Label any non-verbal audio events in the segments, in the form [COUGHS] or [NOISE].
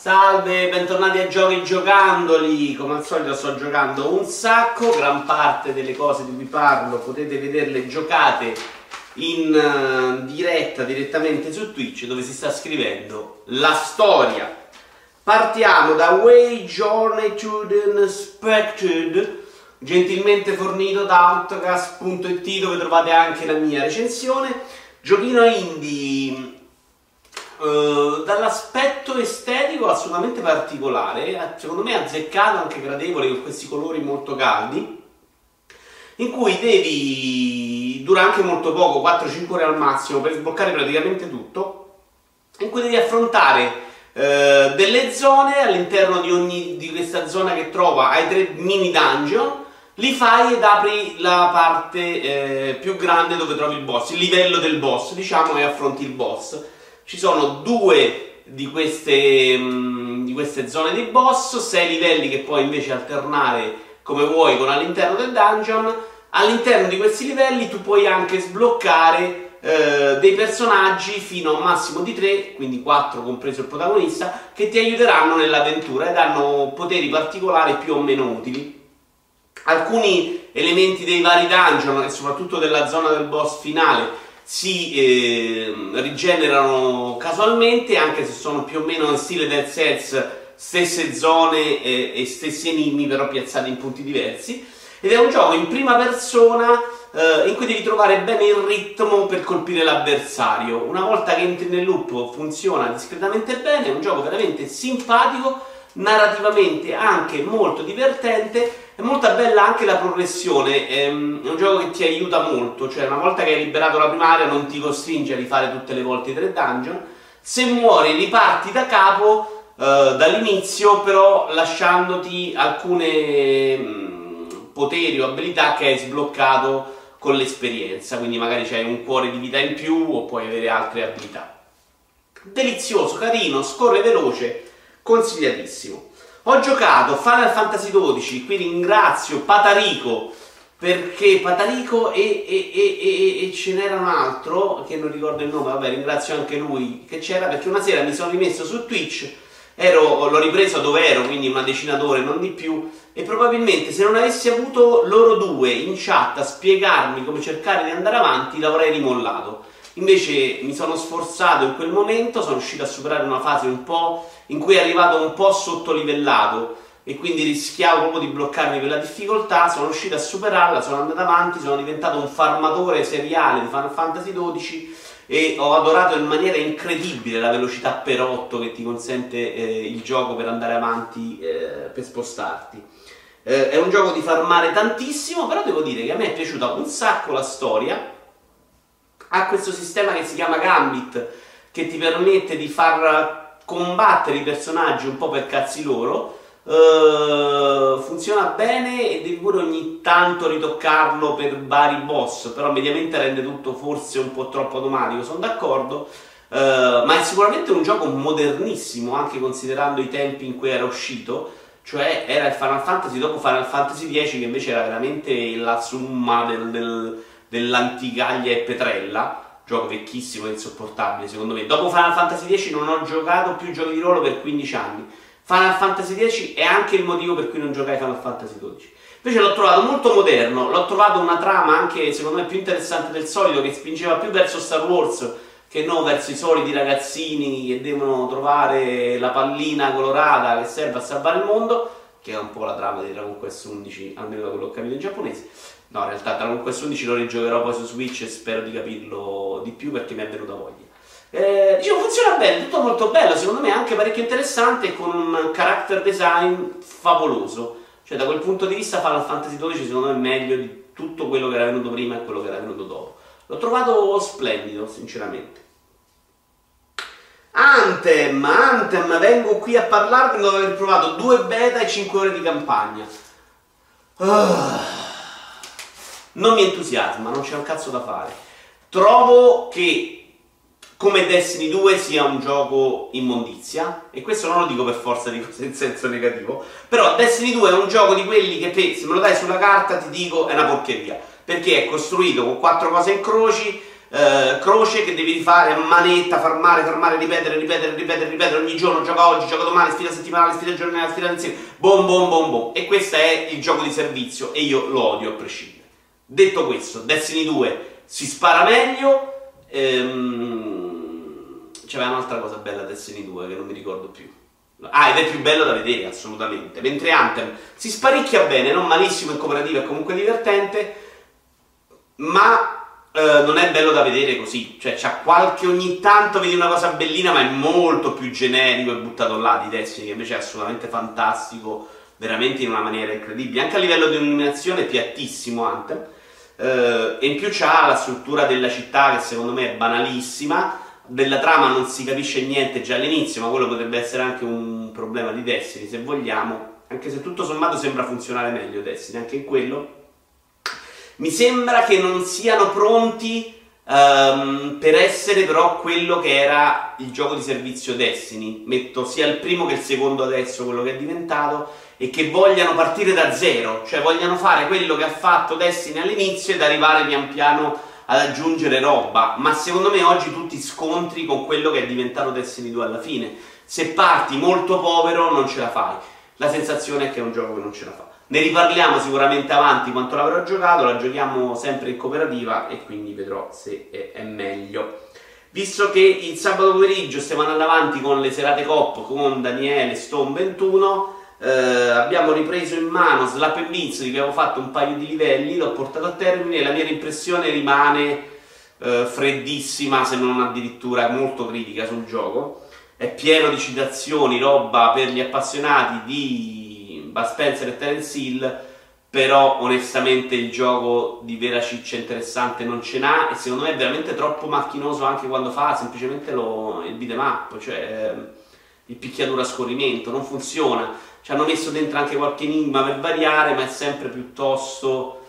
Salve, bentornati a Giochi Giocandoli, come al solito sto giocando un sacco, gran parte delle cose di cui parlo potete vederle giocate in uh, diretta direttamente su Twitch dove si sta scrivendo la storia. Partiamo da Way Journey to the Unexpected, gentilmente fornito da Outcast.it dove trovate anche la mia recensione. Giochino indie Uh, dall'aspetto estetico assolutamente particolare, secondo me azzeccato, anche gradevole, con questi colori molto caldi, in cui devi, dura anche molto poco, 4-5 ore al massimo, per sbloccare praticamente tutto, in cui devi affrontare uh, delle zone all'interno di ogni di questa zona che trova, hai tre mini dungeon, li fai ed apri la parte eh, più grande dove trovi il boss, il livello del boss, diciamo, e affronti il boss ci sono due di queste, mh, mm, di queste zone di boss, sei livelli che puoi invece alternare come vuoi con all'interno del dungeon. All'interno di questi livelli tu puoi anche sbloccare eh, dei personaggi fino a un massimo di tre, quindi quattro compreso il protagonista, che ti aiuteranno nell'avventura e danno poteri particolari più o meno utili. Alcuni elementi dei vari dungeon e soprattutto della zona del boss finale si eh, rigenerano casualmente, anche se sono più o meno in stile Dead Cells, stesse zone eh, e stessi enigmi, però piazzati in punti diversi. Ed è un gioco in prima persona eh, in cui devi trovare bene il ritmo per colpire l'avversario. Una volta che entri nel loop funziona discretamente bene, è un gioco veramente simpatico narrativamente anche molto divertente. È molto bella anche la progressione, ehm, è un gioco che ti aiuta molto, cioè una volta che hai liberato la primaria non ti costringe a rifare tutte le volte i tre dungeon. Se muori riparti da capo eh, dall'inizio, però lasciandoti alcune mh, mm, poteri o abilità che hai sbloccato con l'esperienza, quindi magari c'hai un cuore di vita in più o puoi avere altre abilità. Delizioso, carino, scorre veloce, consigliatissimo. Ho giocato Final Fantasy XII, qui ringrazio Patarico perché Patarico e, e, e, e, ce n'era un altro che non ricordo il nome, vabbè ringrazio anche lui che c'era perché una sera mi sono rimesso su Twitch, ero, l'ho ripreso dove ero, quindi una decina d'ore, non di più, e probabilmente se non avessi avuto loro due in chat a spiegarmi come cercare di andare avanti l'avrei rimollato. Invece mi sono sforzato in quel momento, sono riuscito a superare una fase un po' in cui è arrivato un po' sottolivellato e quindi rischiavo proprio di bloccarmi per la difficoltà, sono riuscito a superarla, sono andato avanti, sono diventato un farmatore seriale di Final Fantasy XII e ho adorato in maniera incredibile la velocità per 8 che ti consente eh, il gioco per andare avanti, eh, per spostarti. Eh, è un gioco di farmare tantissimo, però devo dire che a me è piaciuta un sacco la storia, ha questo sistema che si chiama Gambit che ti permette di far combattere i personaggi un po' per cazzi loro. Uh, funziona bene e devi pure ogni tanto ritoccarlo per vari boss, però mediamente rende tutto forse un po' troppo automatico, sono d'accordo. Uh, ma è sicuramente un gioco modernissimo, anche considerando i tempi in cui era uscito. Cioè era il Final Fantasy dopo Final Fantasy X, che invece era veramente la summa del, del, dell'anticaglia e petrella gioco vecchissimo e insopportabile secondo me. Dopo Final Fantasy X non ho giocato più giochi di ruolo per 15 anni. Final Fantasy X è anche il motivo per cui non giocai Final Fantasy XII. Invece l'ho trovato molto moderno, l'ho trovato una trama anche secondo me più interessante del solito che spingeva più verso Star Wars che non verso i soliti ragazzini che devono trovare la pallina colorata che serve a salvare il mondo, che è un po' la trama di Dragon Quest 11, almeno da quello che ho capito in giapponese. No, in realtà Dragon Quest 11 lo rigiocherò poi su Switch e spero di capirlo di più perché mi è venuta voglia. Eh, diciamo, funziona bene, tutto molto bello, secondo me anche parecchio interessante con un character design favoloso. Cioè, da quel punto di vista Final Fantasy XII secondo me è meglio di tutto quello che era venuto prima e quello che era venuto dopo. L'ho trovato splendido, sinceramente. Anthem, Anthem, vengo qui a parlarvi dopo aver provato due beta e 5 ore di campagna. Uh non mi entusiasma, non c'è un cazzo da fare. Trovo che come Destiny 2 sia un gioco immondizia, e questo non lo dico per forza di in senso negativo, però Destiny 2 è un gioco di quelli che te, se me lo dai sulla carta ti dico è una porcheria, perché è costruito con quattro cose in croci, eh, croce che devi fare a manetta, far male, far male, ripetere, ripetere, ripetere, ripetere ogni giorno, gioca oggi, gioca domani, sfida settimanale, sfida giornale, sfida insieme, bom bom bom bom. E questo è il gioco di servizio e io lo odio a prescindere. Detto questo, Destiny 2 si spara meglio, ehm, c'era un'altra cosa bella Destiny 2 che non mi ricordo più. Ah, ed è più bello da vedere, assolutamente. Mentre Anthem si sparicchia bene, non malissimo, in cooperativa, è comunque divertente, ma eh, non è bello da vedere così, cioè c'ha qualche ogni tanto vedi una cosa bellina, ma è molto più generico e buttato là di Destiny, che invece è assolutamente fantastico, veramente in una maniera incredibile. Anche a livello di illuminazione è piattissimo Anthem. Eh, e in più c'ha la struttura della città che secondo me è banalissima. Della trama non si capisce niente già all'inizio, ma quello potrebbe essere anche un problema di Destiny, se vogliamo. Anche se tutto sommato sembra funzionare meglio Destiny, anche in quello mi sembra che non siano pronti um, per essere però quello che era il gioco di servizio Destiny. Metto sia il primo che il secondo adesso, quello che è diventato, e che vogliano partire da zero, cioè vogliano fare quello che ha fatto Destiny all'inizio ed arrivare pian piano ad aggiungere roba. Ma secondo me oggi tu ti scontri con quello che è diventato Destiny 2 alla fine. Se parti molto povero non ce la fai. La sensazione è che è un gioco che non ce la fa. Ne riparliamo sicuramente avanti quanto l'avrò giocato, la giochiamo sempre in cooperativa e quindi vedrò se è, meglio. Visto che il sabato pomeriggio stiamo andando avanti con le serate COP con Daniele Stone 21, eh, abbiamo ripreso in mano Slap Beats, che avevo fatto un paio di livelli, l'ho portato a termine e la mia impressione rimane eh, freddissima, se non addirittura molto critica sul gioco. È pieno di citazioni, roba per gli appassionati di Bud Spencer e Terence Hill, però onestamente il gioco di vera ciccia interessante non ce n'ha e secondo me è veramente troppo macchinoso anche quando fa semplicemente lo, il beat'em up, cioè ehm, il picchiatura a scorrimento, non funziona. Ci hanno messo dentro anche qualche enigma per variare, ma è sempre piuttosto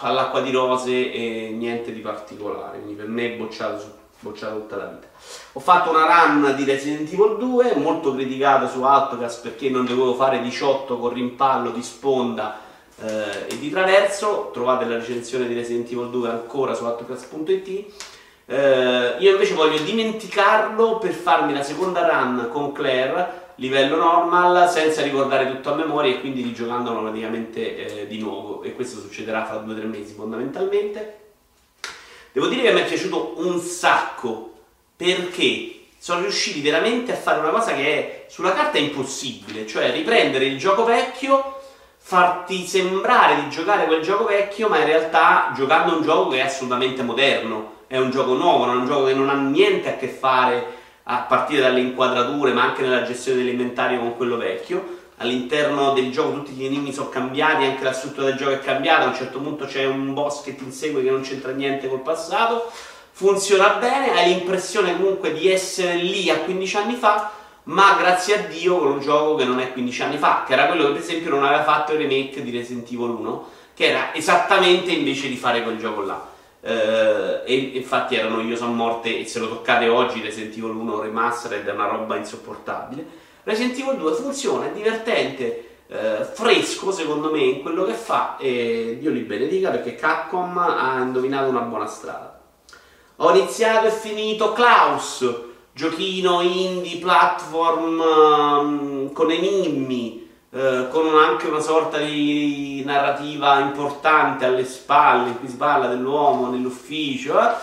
all'acqua di rose e niente di particolare, quindi per me è bocciato bocciato tutta la vita. Ho fatto una run di Resident Evil 2, molto criticato su Outcast perché non dovevo fare 18 con rimpallo di sponda eh, e di traverso. Trovate la recensione di Resident Evil 2 ancora su outcast.it. Eh, io invece voglio dimenticarlo per farmi la seconda run con Claire livello normal senza ricordare tutto a memoria e quindi rigiocandolo praticamente eh, di nuovo. E questo succederà fra 2-3 mesi fondamentalmente. Devo dire che mi è piaciuto un sacco perché sono riusciti veramente a fare una cosa che è sulla carta impossibile, cioè riprendere il gioco vecchio, farti sembrare di giocare quel gioco vecchio, ma in realtà giocando un gioco che è assolutamente moderno, è un gioco nuovo, è un gioco che non ha niente a che fare a partire dalle inquadrature, ma anche nella gestione dell'inventario con quello vecchio all'interno del gioco tutti gli enigmi sono cambiati, anche la struttura del gioco è cambiata, a un certo punto c'è un boss che ti insegue che non c'entra niente col passato, funziona bene, hai l'impressione comunque di essere lì a 15 anni fa, ma grazie a Dio con un gioco che non è 15 anni fa, che era quello che per esempio non aveva fatto il remake di Resident Evil 1, che era esattamente invece di fare quel gioco là. Uh, e infatti erano io sono morte e se lo toccate oggi Resident Evil 1 Remastered è una roba insopportabile Resident Evil 2 funziona, è divertente, eh, fresco secondo me in quello che fa e Dio li benedica perché Capcom ha indovinato una buona strada. Ho iniziato e finito Klaus, giochino indie platform um, con enigmi, uh, con anche una sorta di narrativa importante alle spalle, in cui si parla dell'uomo nell'ufficio. Eh?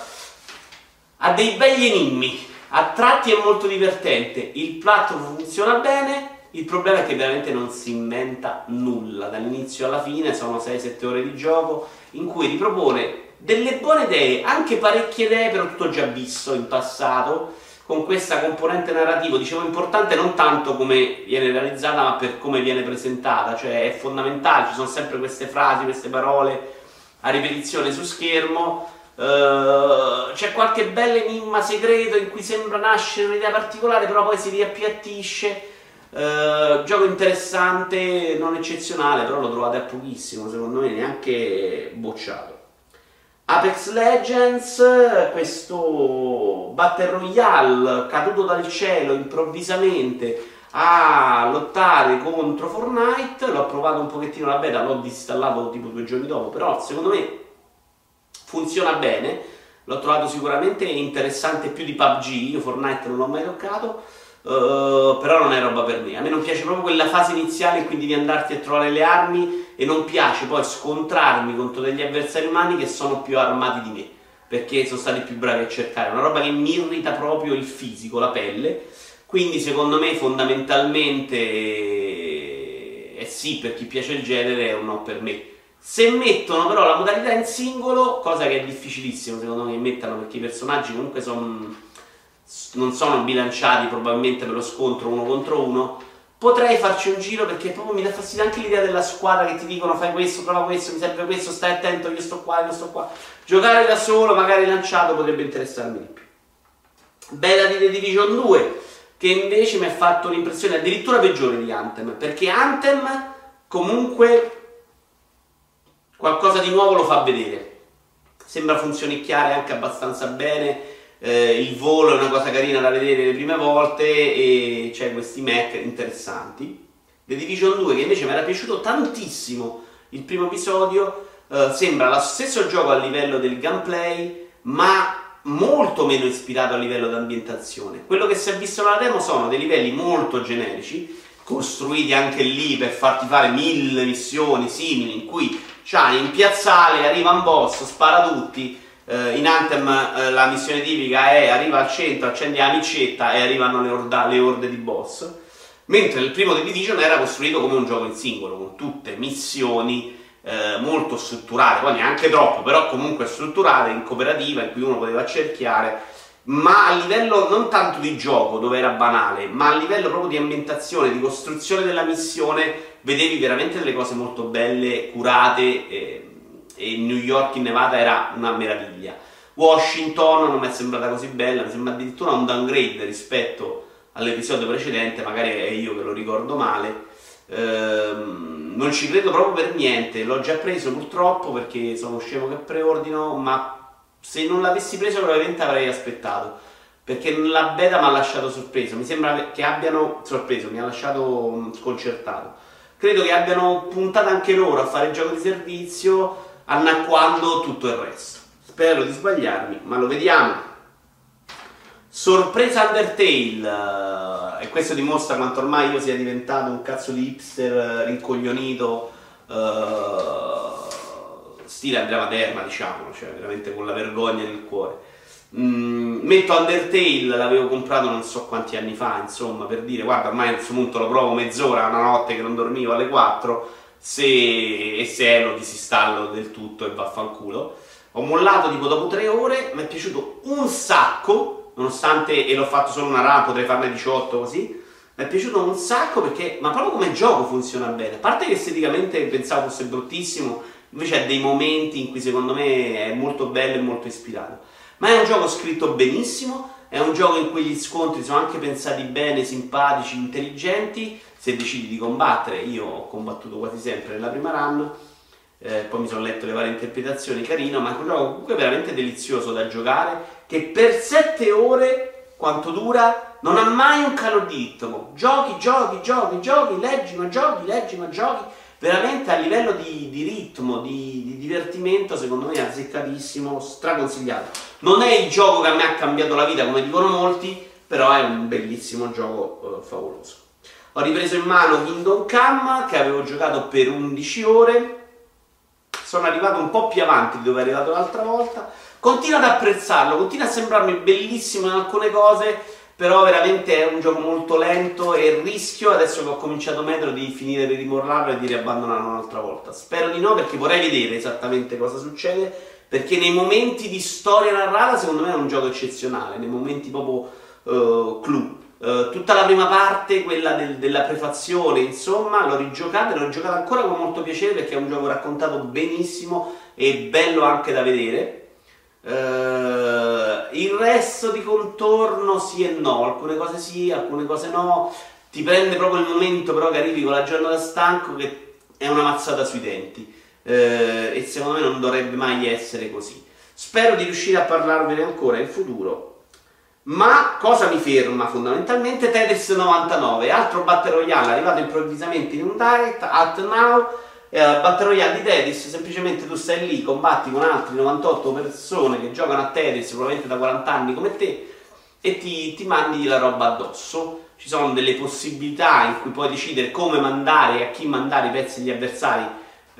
Ha dei begli enigmi, a tratti è molto divertente, il platform funziona bene, il problema è che veramente non si inventa nulla, dall'inizio alla fine sono 6-7 ore di gioco in cui ripropone delle buone idee, anche parecchie idee, però tutto già visto in passato, con questa componente narrativa, dicevo importante non tanto come viene realizzata, ma per come viene presentata, cioè è fondamentale, ci sono sempre queste frasi, queste parole a ripetizione su schermo Uh, c'è qualche bel enigma segreto in cui sembra nascere un'idea particolare, però poi si riappiattisce. Uh, gioco interessante, non eccezionale, però lo trovate a pochissimo, secondo me, neanche bocciato. Apex Legends, questo Battle Royale caduto dal cielo improvvisamente a lottare contro Fortnite, l'ho provato un pochettino la beta, l'ho disinstallato tipo due giorni dopo, però secondo me funziona bene. l'ho trovato sicuramente interessante più di PUBG, io Fortnite non l'ho mai toccato, uh, però non è roba per me. A me non piace proprio quella fase iniziale in cui devi andarti a trovare le armi e non piace poi scontrarmi contro degli avversari umani che sono più armati di me, perché sono stati più bravi a cercare. Una roba che mi irrita proprio il fisico, la pelle. Quindi secondo me fondamentalmente è sì per chi piace il genere, è un no per me. Se mettono però la modalità in singolo, cosa che è difficilissimo secondo me che mettano perché i personaggi comunque son, non sono bilanciati probabilmente per lo scontro uno contro uno, potrei farci un giro perché proprio mi dà fastidio anche l'idea della squadra che ti dicono fai questo, prova questo, mi serve questo, stai attento, io sto qua, io sto qua. Giocare da solo, magari lanciato, potrebbe interessarmi di più. Bella di The Division 2, che invece mi ha fatto un'impressione addirittura peggiore di Anthem, perché Anthem comunque qualcosa di nuovo lo fa vedere. Sembra funzionicchiare anche abbastanza bene. Eh, il volo è una cosa carina da vedere le prime volte e c'è questi mech interessanti. The Division 2 che invece mi era piaciuto tantissimo il primo episodio, eh, sembra lo stesso gioco a livello del gameplay, ma molto meno ispirato a livello di ambientazione. Quello che si è visto nella demo sono dei livelli molto generici, costruiti anche lì per farti fare mille missioni simili in cui c'hai in piazzale, arriva un boss, spara tutti. Eh, in Anthem eh, la missione tipica è arriva al centro, accendi la micetta e arrivano le, orda, le orde di boss. Mentre il primo The Division era costruito come un gioco in singolo, con tutte missioni eh, molto strutturate, poi neanche troppo, però comunque strutturate, in cooperativa, in cui uno poteva cerchiare ma a livello non tanto di gioco, dove era banale, ma a livello proprio di ambientazione, di costruzione della missione, vedevi veramente delle cose molto belle, curate, e, e New York in Nevada era una meraviglia. Washington non mi è sembrata così bella, mi sembra addirittura un downgrade rispetto all'episodio precedente, magari è io che lo ricordo male. Ehm, non ci credo proprio per niente, l'ho già preso purtroppo perché sono scemo che preordino, ma se non l'avessi preso probabilmente avrei aspettato perché la beta mi ha lasciato sorpreso mi sembra che abbiano sorpreso mi ha lasciato sconcertato credo che abbiano puntato anche loro a fare il gioco di servizio annacquando tutto il resto spero di sbagliarmi ma lo vediamo sorpresa Undertale e questo dimostra quanto ormai io sia diventato un cazzo di hipster rincoglionito uh, stile Andrea Materna, diciamo, cioè veramente con la vergogna nel cuore. Mm, metto Undertale, l'avevo comprato non so quanti anni fa, insomma, per dire, guarda, ormai a questo punto lo provo mezz'ora, una notte che non dormivo alle 4, se, e se lo disinstallo del tutto e vaffanculo. Ho mollato tipo dopo 3 ore, mi è piaciuto un sacco, nonostante, e l'ho fatto solo una run, potrei farne 18 così, mi è piaciuto un sacco perché, ma proprio come gioco funziona bene, a parte che esteticamente pensavo fosse bruttissimo, Invece ha dei momenti in cui secondo me è molto bello e molto ispirato. Ma è un gioco scritto benissimo, è un gioco in cui gli scontri sono anche pensati bene, simpatici, intelligenti. Se decidi di combattere, io ho combattuto quasi sempre nella prima run, eh, poi mi sono letto le varie interpretazioni, carino, ma è un gioco comunque veramente delizioso da giocare, che per 7 ore, quanto dura, non ha mai un calo di ritmo. Giochi, giochi, giochi, giochi, leggi, ma giochi, leggi, ma giochi veramente a livello di, di ritmo, di, di, divertimento, secondo me è azzeccatissimo, straconsigliato. Non è il gioco che a me ha cambiato la vita, come dicono molti, però è un bellissimo gioco eh, favoloso. Ho ripreso in mano Kingdom Come, che avevo giocato per 11 ore, sono arrivato un po' più avanti di dove è arrivato l'altra volta, continuo ad apprezzarlo, continua a sembrarmi bellissimo in alcune cose, però veramente è un gioco molto lento e rischio adesso che ho cominciato metro di finire di rimorlarlo e di riabbandonarlo un'altra volta. Spero di no perché vorrei vedere esattamente cosa succede perché nei momenti di storia narrata secondo me è un gioco eccezionale nei momenti proprio uh, clou uh, tutta la prima parte quella del, della prefazione insomma l'ho rigiocata e l'ho giocata ancora con molto piacere perché è un gioco raccontato benissimo e bello anche da vedere Uh, il resto di contorno sì e no, alcune cose sì, alcune cose no. Ti prende proprio il momento però che arrivi con la giornata stanco che è una mazzata sui denti. Uh, e secondo me non dovrebbe mai essere così. Spero di riuscire a parlarvene ancora in futuro. Ma cosa mi ferma fondamentalmente? Tetris 99, altro Battle Royale arrivato improvvisamente in un direct, Alt Now eh, Battle Royale di Tetris, semplicemente tu stai lì, combatti con altri 98 persone che giocano a Tetris probabilmente da 40 anni come te e ti, ti mandi la roba addosso. Ci sono delle possibilità in cui puoi decidere come mandare e a chi mandare i pezzi degli avversari.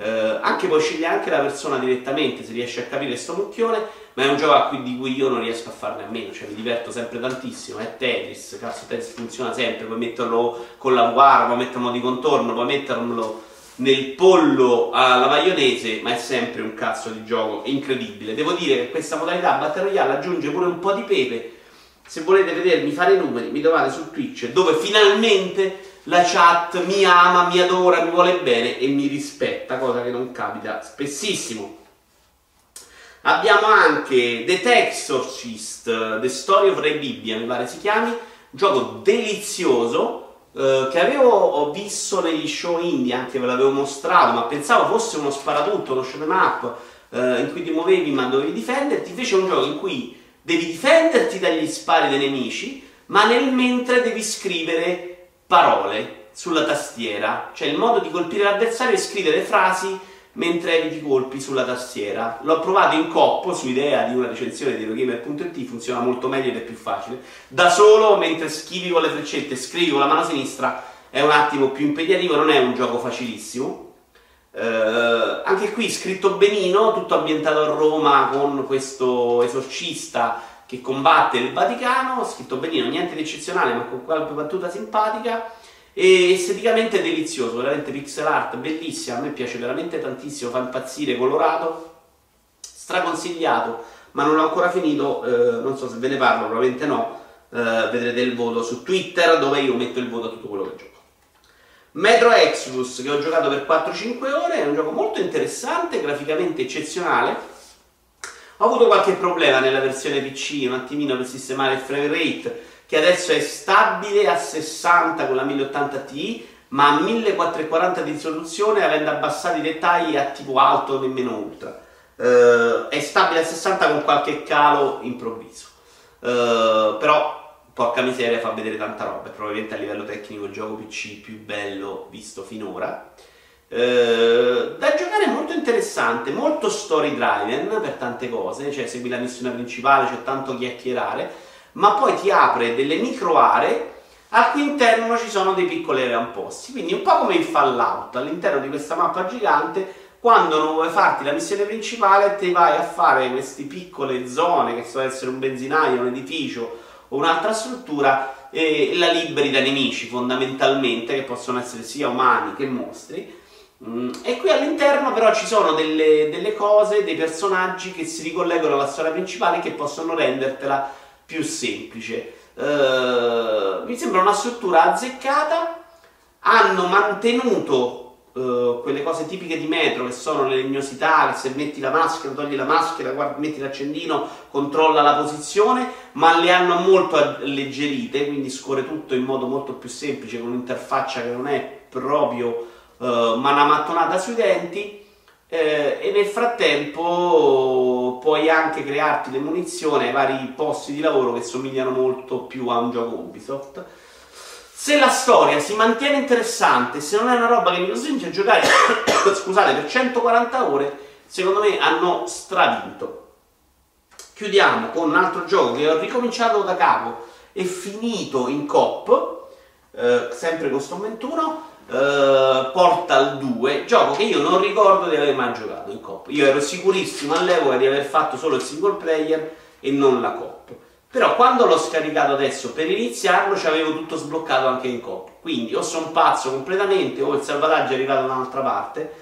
Eh, anche puoi scegliere anche la persona direttamente se riesci a capire sto mucchione, ma è un gioco cui, di cui io non riesco a farne a meno, cioè mi diverto sempre tantissimo. È Tetris, cazzo, Tetris funziona sempre, puoi metterlo con la guarda, puoi metterlo di contorno, puoi metterlo nel pollo alla maionese, ma è sempre un cazzo di gioco incredibile. Devo dire che questa modalità Battle Royale aggiunge pure un po' di pepe. Se volete vedermi fare i numeri, mi trovate su Twitch, dove finalmente la chat mi ama, mi adora, mi vuole bene e mi rispetta, cosa che non capita spessissimo. Abbiamo anche The Texorcist, The Story of Ray Bibbia, mi pare si chiami, gioco delizioso eh, che avevo visto negli show indie, anche ve l'avevo mostrato, ma pensavo fosse uno sparatutto, uno shoot up uh, in cui ti muovevi ma dovevi difenderti, invece è un gioco in cui devi difenderti dagli spari dei nemici, ma nel mentre devi scrivere parole sulla tastiera, cioè il modo di colpire l'avversario è scrivere frasi mentre eviti colpi sulla tastiera. L'ho provato in coppo su idea di una recensione di Eurogamer.it, funziona molto meglio ed è più facile. Da solo, mentre schivi con le freccette, scrivi con la mano sinistra, è un attimo più impegnativo, non è un gioco facilissimo. Eh, anche qui scritto benino, tutto ambientato a Roma con questo esorcista che combatte il Vaticano, scritto benino, niente di eccezionale, ma con qualche battuta simpatica e esteticamente delizioso, veramente pixel art, bellissima, a me piace veramente tantissimo, fa impazzire, colorato, straconsigliato, ma non l'ho ancora finito, eh, non so se ve ne parlo, probabilmente no, eh, vedrete il voto su Twitter dove io metto il voto a tutto quello che gioco. Metro Exodus che ho giocato per 4-5 ore, è un gioco molto interessante, graficamente eccezionale, ho avuto qualche problema nella versione PC, un attimino per sistemare il frame rate, che adesso è stabile a 60 con la 1080 Ti, ma a 1440 di risoluzione avendo abbassato i dettagli a tipo alto nemmeno ultra. Uh, è stabile a 60 con qualche calo improvviso. Uh, però, porca miseria, fa vedere tanta roba. È probabilmente a livello tecnico il gioco PC più bello visto finora. Uh, da giocare molto interessante, molto story driven per tante cose, cioè segui la missione principale, c'è tanto chiacchierare ma poi ti apre delle micro aree al cui interno ci sono dei piccoli avamposti. Quindi un po' come in Fallout, all'interno di questa mappa gigante, quando non vuoi farti la missione principale, ti vai a fare queste piccole zone, che possono essere un benzinaio, un edificio o un'altra struttura, e la liberi da nemici fondamentalmente, che possono essere sia umani che mostri. Mm, e qui all'interno però ci sono delle, delle cose, dei personaggi che si ricollegano alla storia principale che possono rendertela più semplice. Uh, mi sembra una struttura azzeccata, hanno mantenuto uh, quelle cose tipiche di metro che sono le legnosità, che se metti la maschera, togli la maschera, guardi, metti l'accendino, controlla la posizione, ma le hanno molto alleggerite, quindi scorre tutto in modo molto più semplice con un'interfaccia che non è proprio uh, manamattonata sui denti eh, e nel frattempo puoi anche crearti le munizioni ai vari posti di lavoro che somigliano molto più a un gioco Ubisoft. Se la storia si mantiene interessante, se non è una roba che mi costringe a giocare, [COUGHS] scusate, per 140 ore, secondo me hanno stravinto. Chiudiamo con un altro gioco che ho ricominciato da capo e finito in COP, eh, sempre con Stone 21, Uh, Portal 2, gioco che io non ricordo di aver mai giocato in coop. Io ero sicurissimo all'epoca di aver fatto solo il single player e non la coop. Però quando l'ho scaricato adesso per iniziarlo ci avevo tutto sbloccato anche in coop. Quindi o sono pazzo completamente o il salvataggio è arrivato da un'altra parte.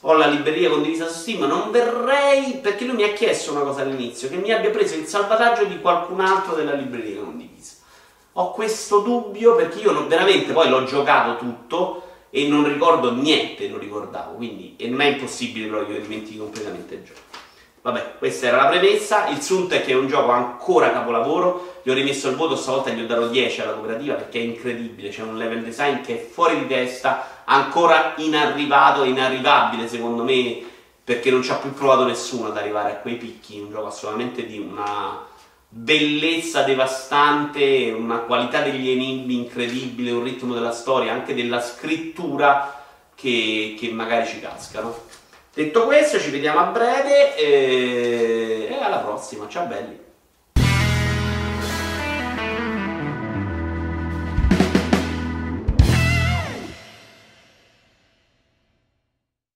Ho la libreria condivisa su Steam, non verrei perché lui mi ha chiesto una cosa all'inizio, che mi abbia preso il salvataggio di qualcun altro della libreria condivisa. Ho questo dubbio perché io non, veramente poi l'ho giocato tutto e non ricordo niente, non ricordavo, quindi e non è impossibile però che io dimentichi completamente il gioco. Vabbè, questa era la premessa, il sunto è che è un gioco ancora capolavoro, gli ho rimesso il voto, stavolta gli ho dato 10 alla cooperativa perché è incredibile, c'è un level design che è fuori di testa, ancora inarrivato, inarrivabile secondo me, perché non ci ha più provato nessuno ad arrivare a quei picchi, un gioco assolutamente di una bellezza devastante, una qualità degli enigmi incredibile, un ritmo della storia, anche della scrittura che, che magari ci cascano. Detto questo, ci vediamo a breve e, e alla prossima. Ciao belli!